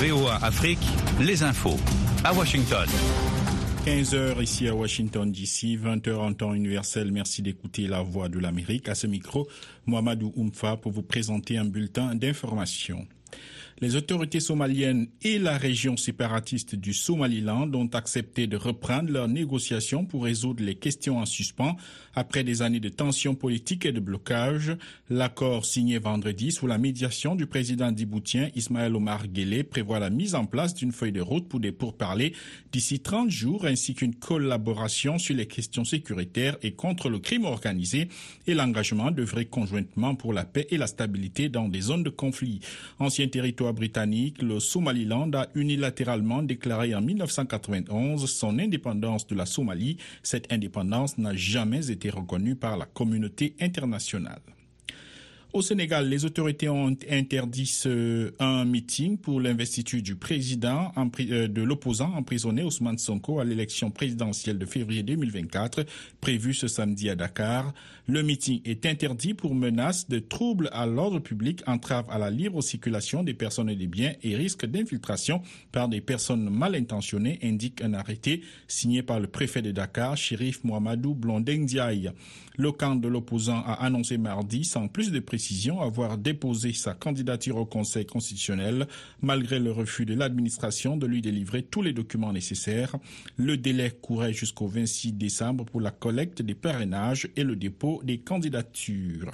VOA Afrique, les infos. À Washington. 15h ici à Washington DC, 20h en temps universel. Merci d'écouter la voix de l'Amérique. À ce micro, Mohamedou Oumfa pour vous présenter un bulletin d'information. Les autorités somaliennes et la région séparatiste du Somaliland ont accepté de reprendre leurs négociations pour résoudre les questions en suspens après des années de tensions politiques et de blocage. L'accord signé vendredi sous la médiation du président djiboutien Ismaël Omar Guelleh prévoit la mise en place d'une feuille de route pour des pourparlers d'ici 30 jours ainsi qu'une collaboration sur les questions sécuritaires et contre le crime organisé et l'engagement d'œuvrer conjointement pour la paix et la stabilité dans des zones de conflit. Ancien britannique, le Somaliland a unilatéralement déclaré en 1991 son indépendance de la Somalie. Cette indépendance n'a jamais été reconnue par la communauté internationale. Au Sénégal, les autorités ont interdit un meeting pour l'investiture du président euh, de l'opposant emprisonné Ousmane Sonko à l'élection présidentielle de février 2024 prévue ce samedi à Dakar. Le meeting est interdit pour menace de troubles à l'ordre public, entrave à la libre circulation des personnes et des biens et risque d'infiltration par des personnes mal intentionnées, indique un arrêté signé par le préfet de Dakar, shérif Mohamedou Blondin Diaye. Le camp de l'opposant a annoncé mardi, sans plus de précision, avoir déposé sa candidature au Conseil constitutionnel, malgré le refus de l'administration de lui délivrer tous les documents nécessaires. Le délai courait jusqu'au 26 décembre pour la collecte des parrainages et le dépôt des candidatures.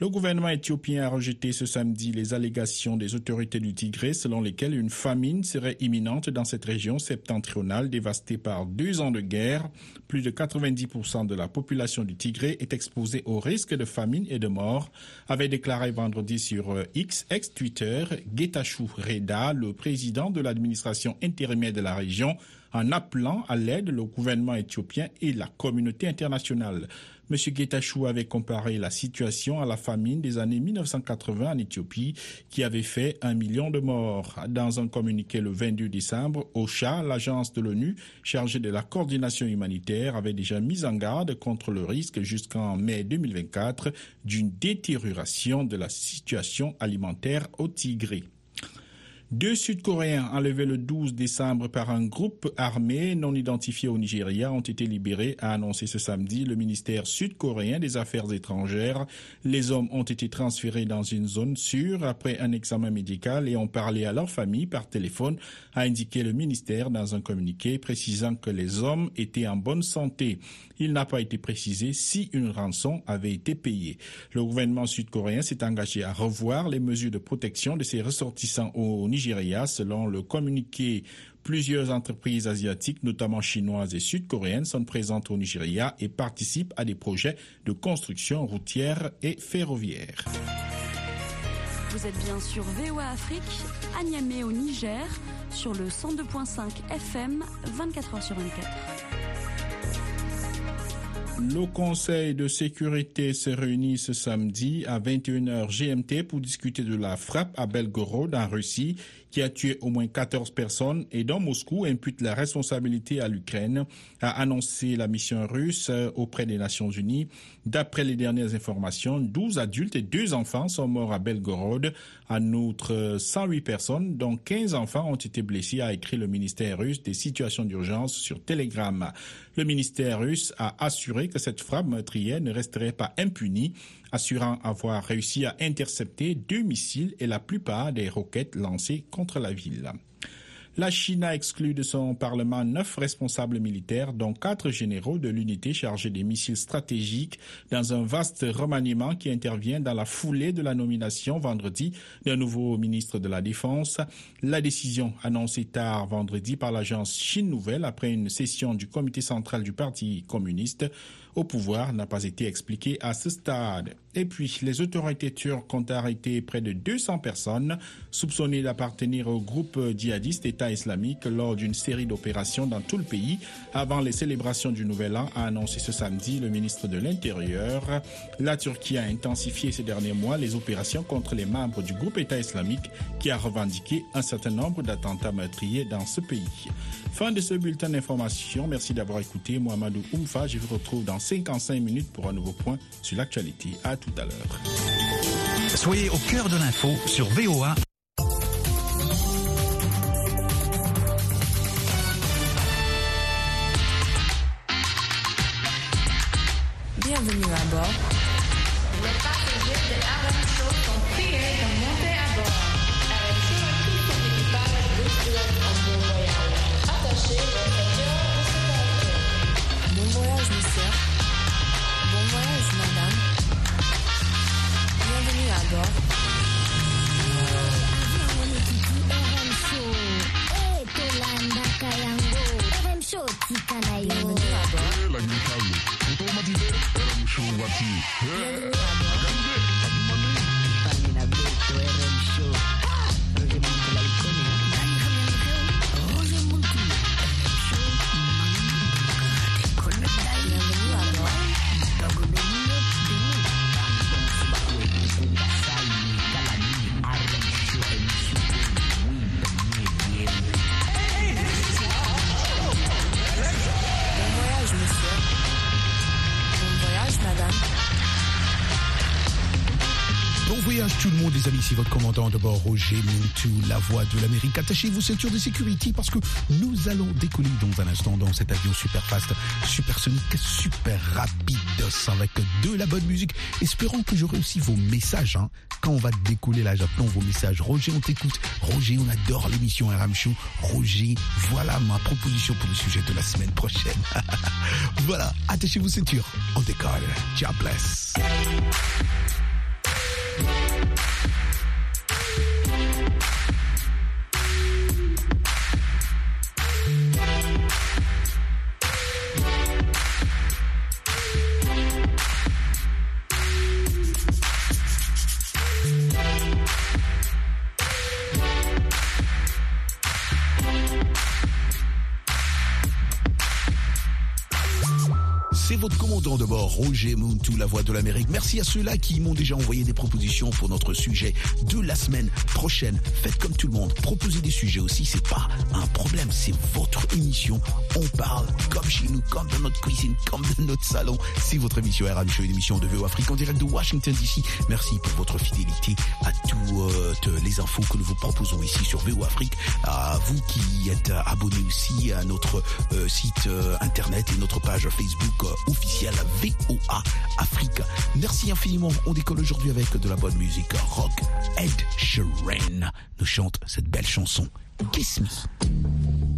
Le gouvernement éthiopien a rejeté ce samedi les allégations des autorités du Tigré selon lesquelles une famine serait imminente dans cette région septentrionale dévastée par deux ans de guerre. Plus de 90% de la population du Tigré est exposée au risque de famine et de mort, avait déclaré vendredi sur euh, X, ex-Twitter, Getachew Reda, le président de l'administration intérimaire de la région, en appelant à l'aide le gouvernement éthiopien et la communauté internationale. M. Getachew avait comparé la situation à la famine des années 1980 en Éthiopie qui avait fait un million de morts. Dans un communiqué le 22 décembre, OCHA, l'agence de l'ONU chargée de la coordination humanitaire, avait déjà mis en garde contre le risque jusqu'en mai 2024 d'une détérioration de la situation alimentaire au Tigré. Deux Sud-Coréens enlevés le 12 décembre par un groupe armé non identifié au Nigeria ont été libérés, a annoncé ce samedi le ministère sud-coréen des Affaires étrangères. Les hommes ont été transférés dans une zone sûre après un examen médical et ont parlé à leur famille par téléphone, a indiqué le ministère dans un communiqué précisant que les hommes étaient en bonne santé. Il n'a pas été précisé si une rançon avait été payée. Le gouvernement sud-coréen s'est engagé à revoir les mesures de protection de ses ressortissants au Nigeria Nigeria. Selon le communiqué, plusieurs entreprises asiatiques, notamment chinoises et sud-coréennes, sont présentes au Nigeria et participent à des projets de construction routière et ferroviaire. Vous êtes bien sur VOA Afrique, à Niamey au Niger, sur le 102.5 FM, 24h sur 24. Le Conseil de sécurité se réunit ce samedi à 21h GMT pour discuter de la frappe à Belgorod en Russie qui a tué au moins 14 personnes et dont Moscou impute la responsabilité à l'Ukraine, a annoncé la mission russe auprès des Nations Unies. D'après les dernières informations, 12 adultes et 2 enfants sont morts à Belgorod. En outre, 108 personnes, dont 15 enfants, ont été blessés, a écrit le ministère russe des situations d'urgence sur Telegram. Le ministère russe a assuré que cette frappe meurtrière ne resterait pas impunie assurant avoir réussi à intercepter deux missiles et la plupart des roquettes lancées contre la ville. La Chine a exclu de son Parlement neuf responsables militaires, dont quatre généraux de l'unité chargée des missiles stratégiques, dans un vaste remaniement qui intervient dans la foulée de la nomination vendredi d'un nouveau ministre de la Défense. La décision annoncée tard vendredi par l'agence Chine Nouvelle après une session du comité central du Parti communiste au pouvoir n'a pas été expliquée à ce stade. Et puis, les autorités turques ont arrêté près de 200 personnes soupçonnées d'appartenir au groupe djihadiste État islamique lors d'une série d'opérations dans tout le pays avant les célébrations du Nouvel An, a annoncé ce samedi le ministre de l'Intérieur. La Turquie a intensifié ces derniers mois les opérations contre les membres du groupe État islamique qui a revendiqué un certain nombre d'attentats meurtriers dans ce pays. Fin de ce bulletin d'information. Merci d'avoir écouté Mohamedou Oumfa. Je vous retrouve dans 55 minutes pour un nouveau point sur l'actualité. À tout à l'heure. Soyez au cœur de l'info sur VOA. Bienvenue à bord. Bienvenue à commandant de bord Roger Mintou, la voix de l'Amérique. Attachez vos ceintures de sécurité parce que nous allons décoller dans un instant dans cet avion super fast, supersonique, super rapide, avec de la bonne musique. Espérons que j'aurai aussi vos messages. hein. Quand on va décoller là, j'attends vos messages. Roger, on t'écoute. Roger, on adore l'émission RM. Roger, voilà ma proposition pour le sujet de la semaine prochaine. voilà, attachez vos ceintures. On décolle. Ciao, bless. Commandant de Roger Mountou, la voix de l'Amérique. Merci à ceux-là qui m'ont déjà envoyé des propositions pour notre sujet de la semaine prochaine. Faites comme tout le monde, proposez des sujets aussi, c'est pas un problème, c'est votre émission. On parle comme chez nous, comme dans notre cuisine, comme dans notre salon. C'est votre émission RM Show, une émission de VO Afrique en direct de Washington DC. Merci pour votre fidélité à toutes les infos que nous vous proposons ici sur VO Afrique. À vous qui êtes abonnés aussi à notre euh, site euh, internet et notre page Facebook officielle VOA Afrique. Merci infiniment. On décolle aujourd'hui avec de la bonne musique rock. Ed Sheeran nous chante cette belle chanson Kiss me.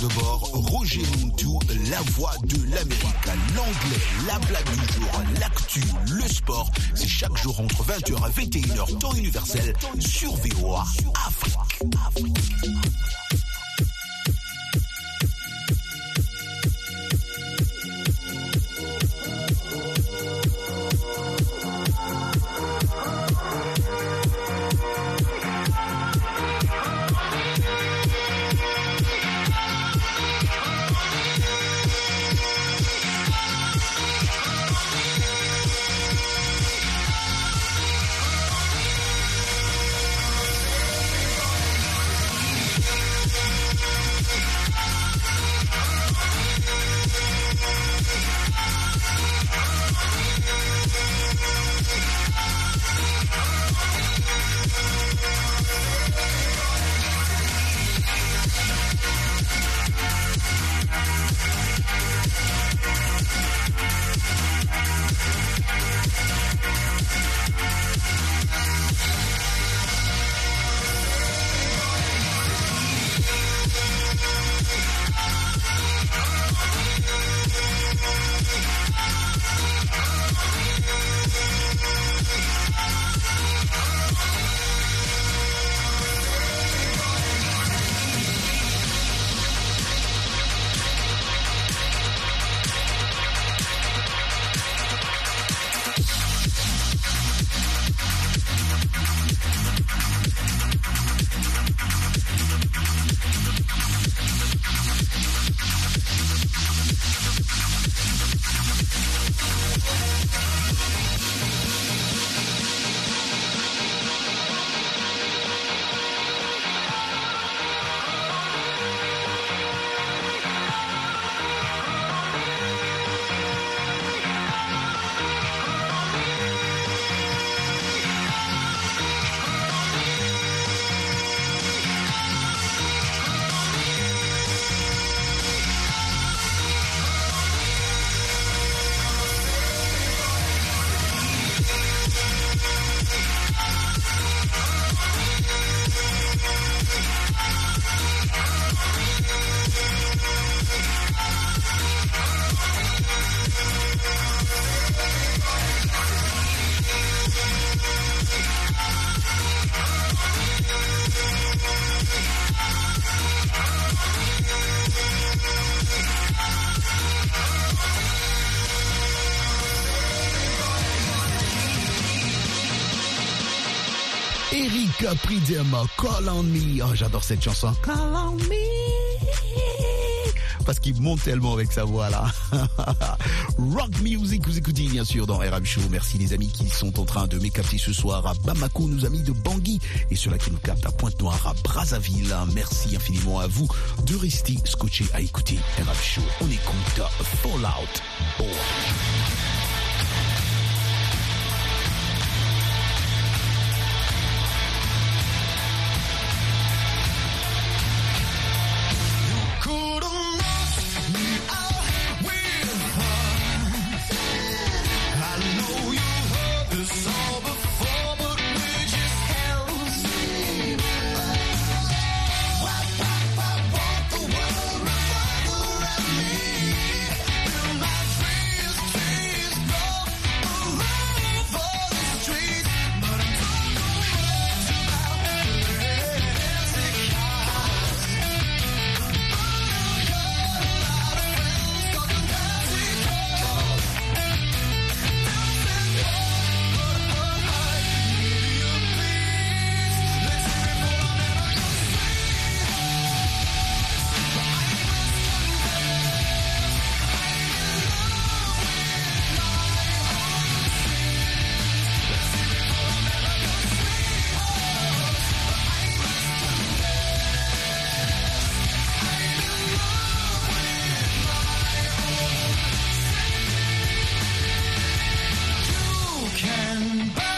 De bord, Roger Montou, la voix de l'Amérique. L'anglais, la blague du jour, l'actu, le sport, c'est chaque jour entre 20h et 21h, temps universel, sur VOA Afrique. Erika Pridema, Call on Me. Oh, j'adore cette chanson. Call on Me. Parce qu'il monte tellement avec sa voix là. Rock Music, vous écoutez bien sûr dans RM Show. Merci les amis qui sont en train de m'écapter ce soir à Bamako, nos amis de Bangui, et ceux-là qui nous captent à Pointe-Noire, à Brazzaville. Merci infiniment à vous de rester scotché à écouter RM Show. On écoute Fallout Boy. can buy.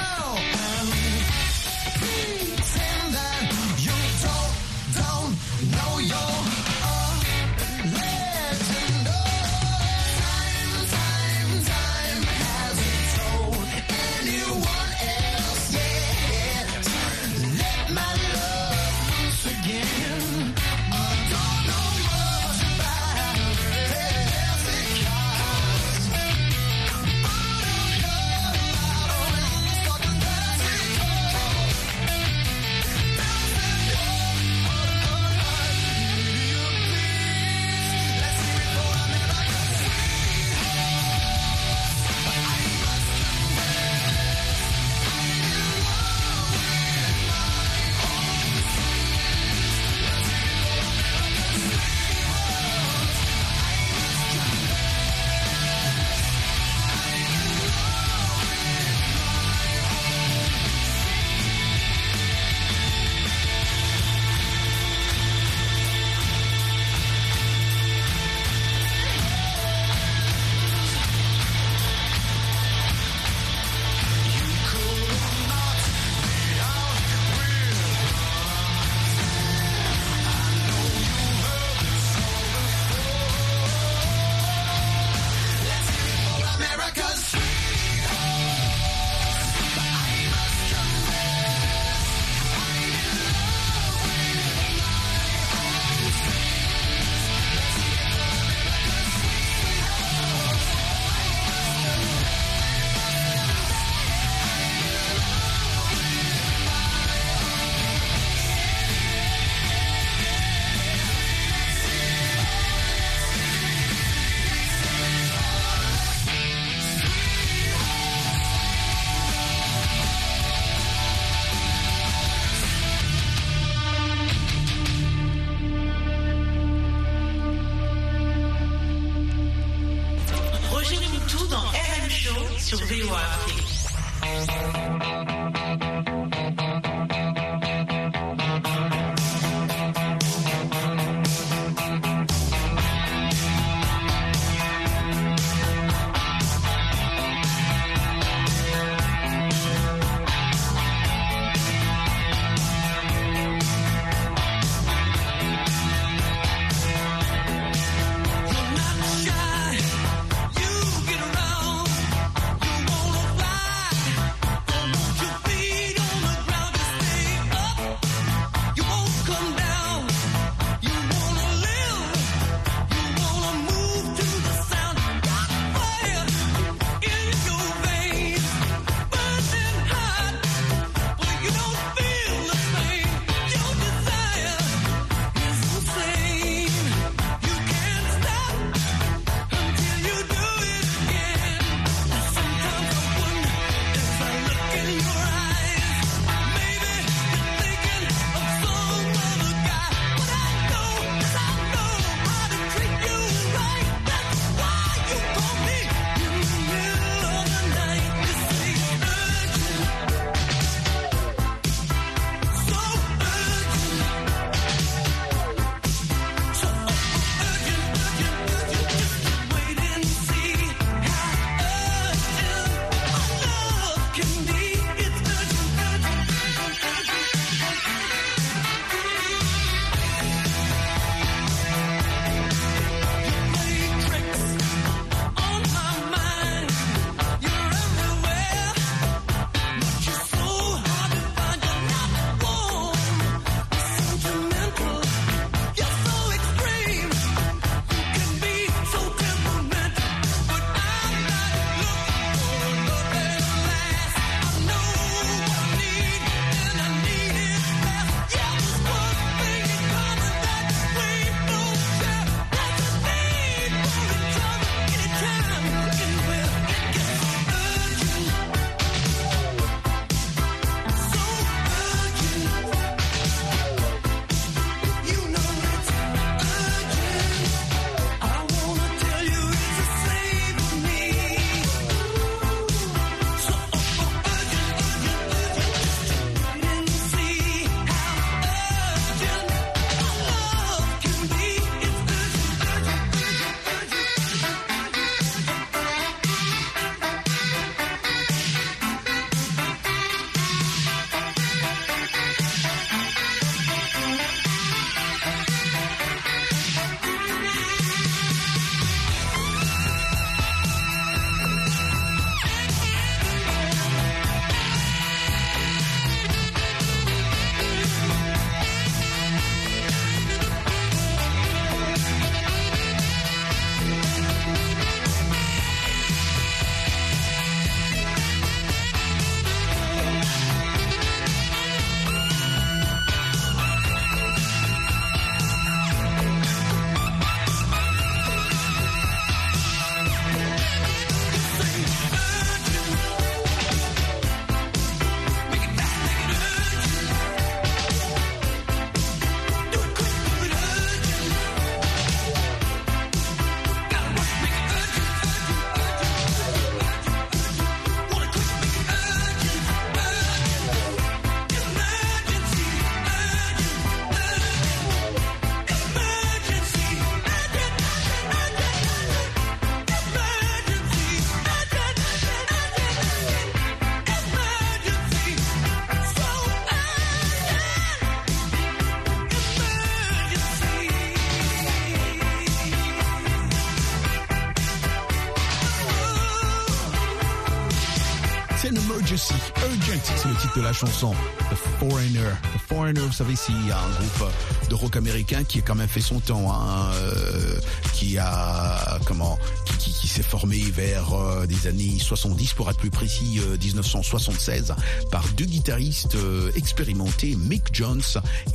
Chanson. The Foreigner. The Foreigner, vous savez, c'est un groupe euh, de rock américain qui a quand même fait son temps, hein, euh, qui a, comment, qui, s'est formé vers euh, des années 70, pour être plus précis, euh, 1976, par deux guitaristes euh, expérimentés, Mick Jones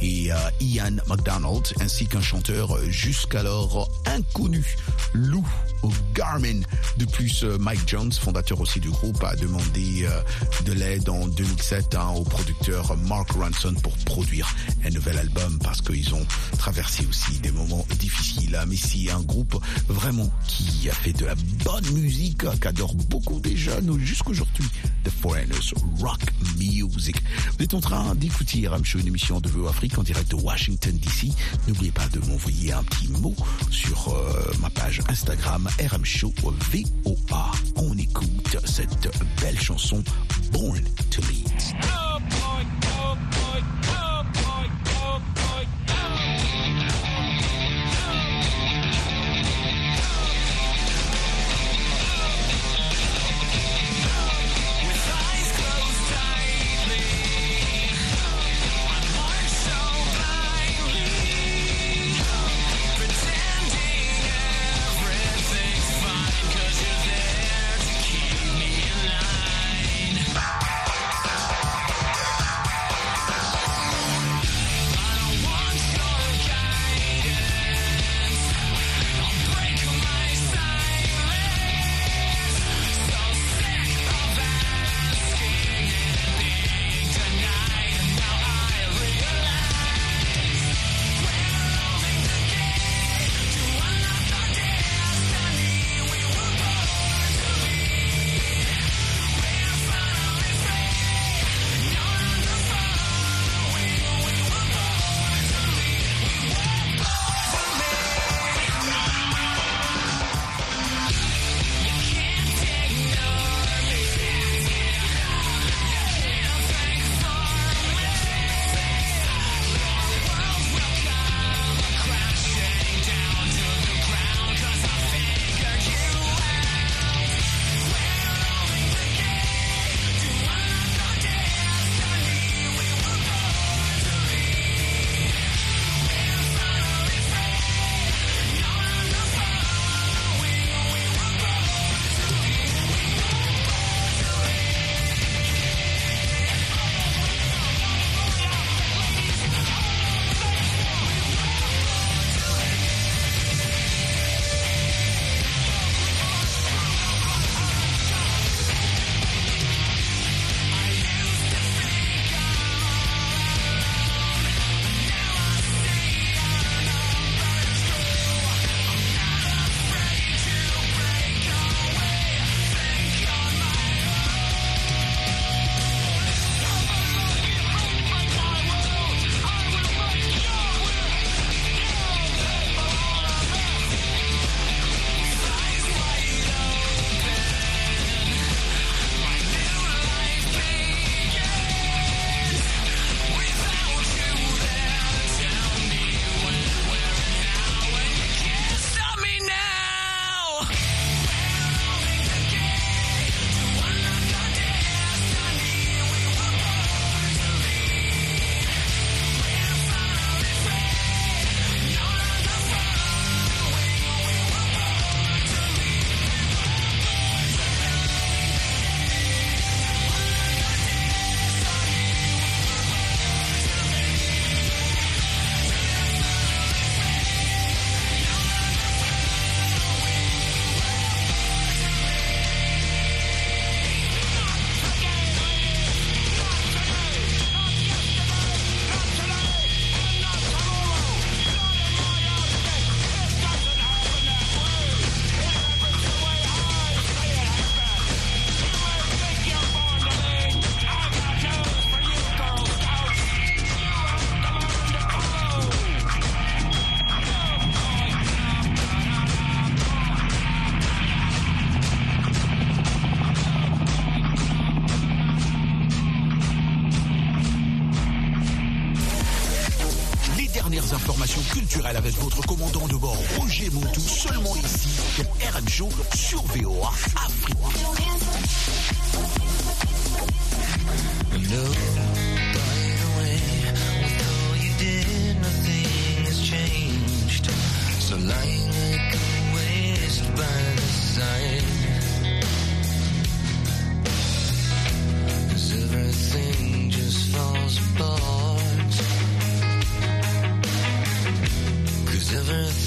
et euh, Ian McDonald, ainsi qu'un chanteur jusqu'alors inconnu, Lou Garmin. De plus, euh, Mike Jones, fondateur aussi du groupe, a demandé euh, de l'aide en 2007 hein, au producteur Mark Ronson pour produire un nouvel album parce qu'ils ils ont traversé aussi des moments difficiles. Mais c'est un groupe vraiment qui a fait de la bonne musique, qu'adore beaucoup des jeunes jusqu'aujourd'hui. The Foreigners Rock Music. Vous êtes en train d'écouter Ram Show, une émission de VO Afrique en direct de Washington DC. N'oubliez pas de m'envoyer un petit mot sur euh, ma page Instagram RM Show VOA. On écoute cette belle chanson Born to Lead. Dernières informations culturelles avec votre commandant de bord Roger Montou seulement ici pour RM Show sur VOA Afrique. Hello, by the way, earth.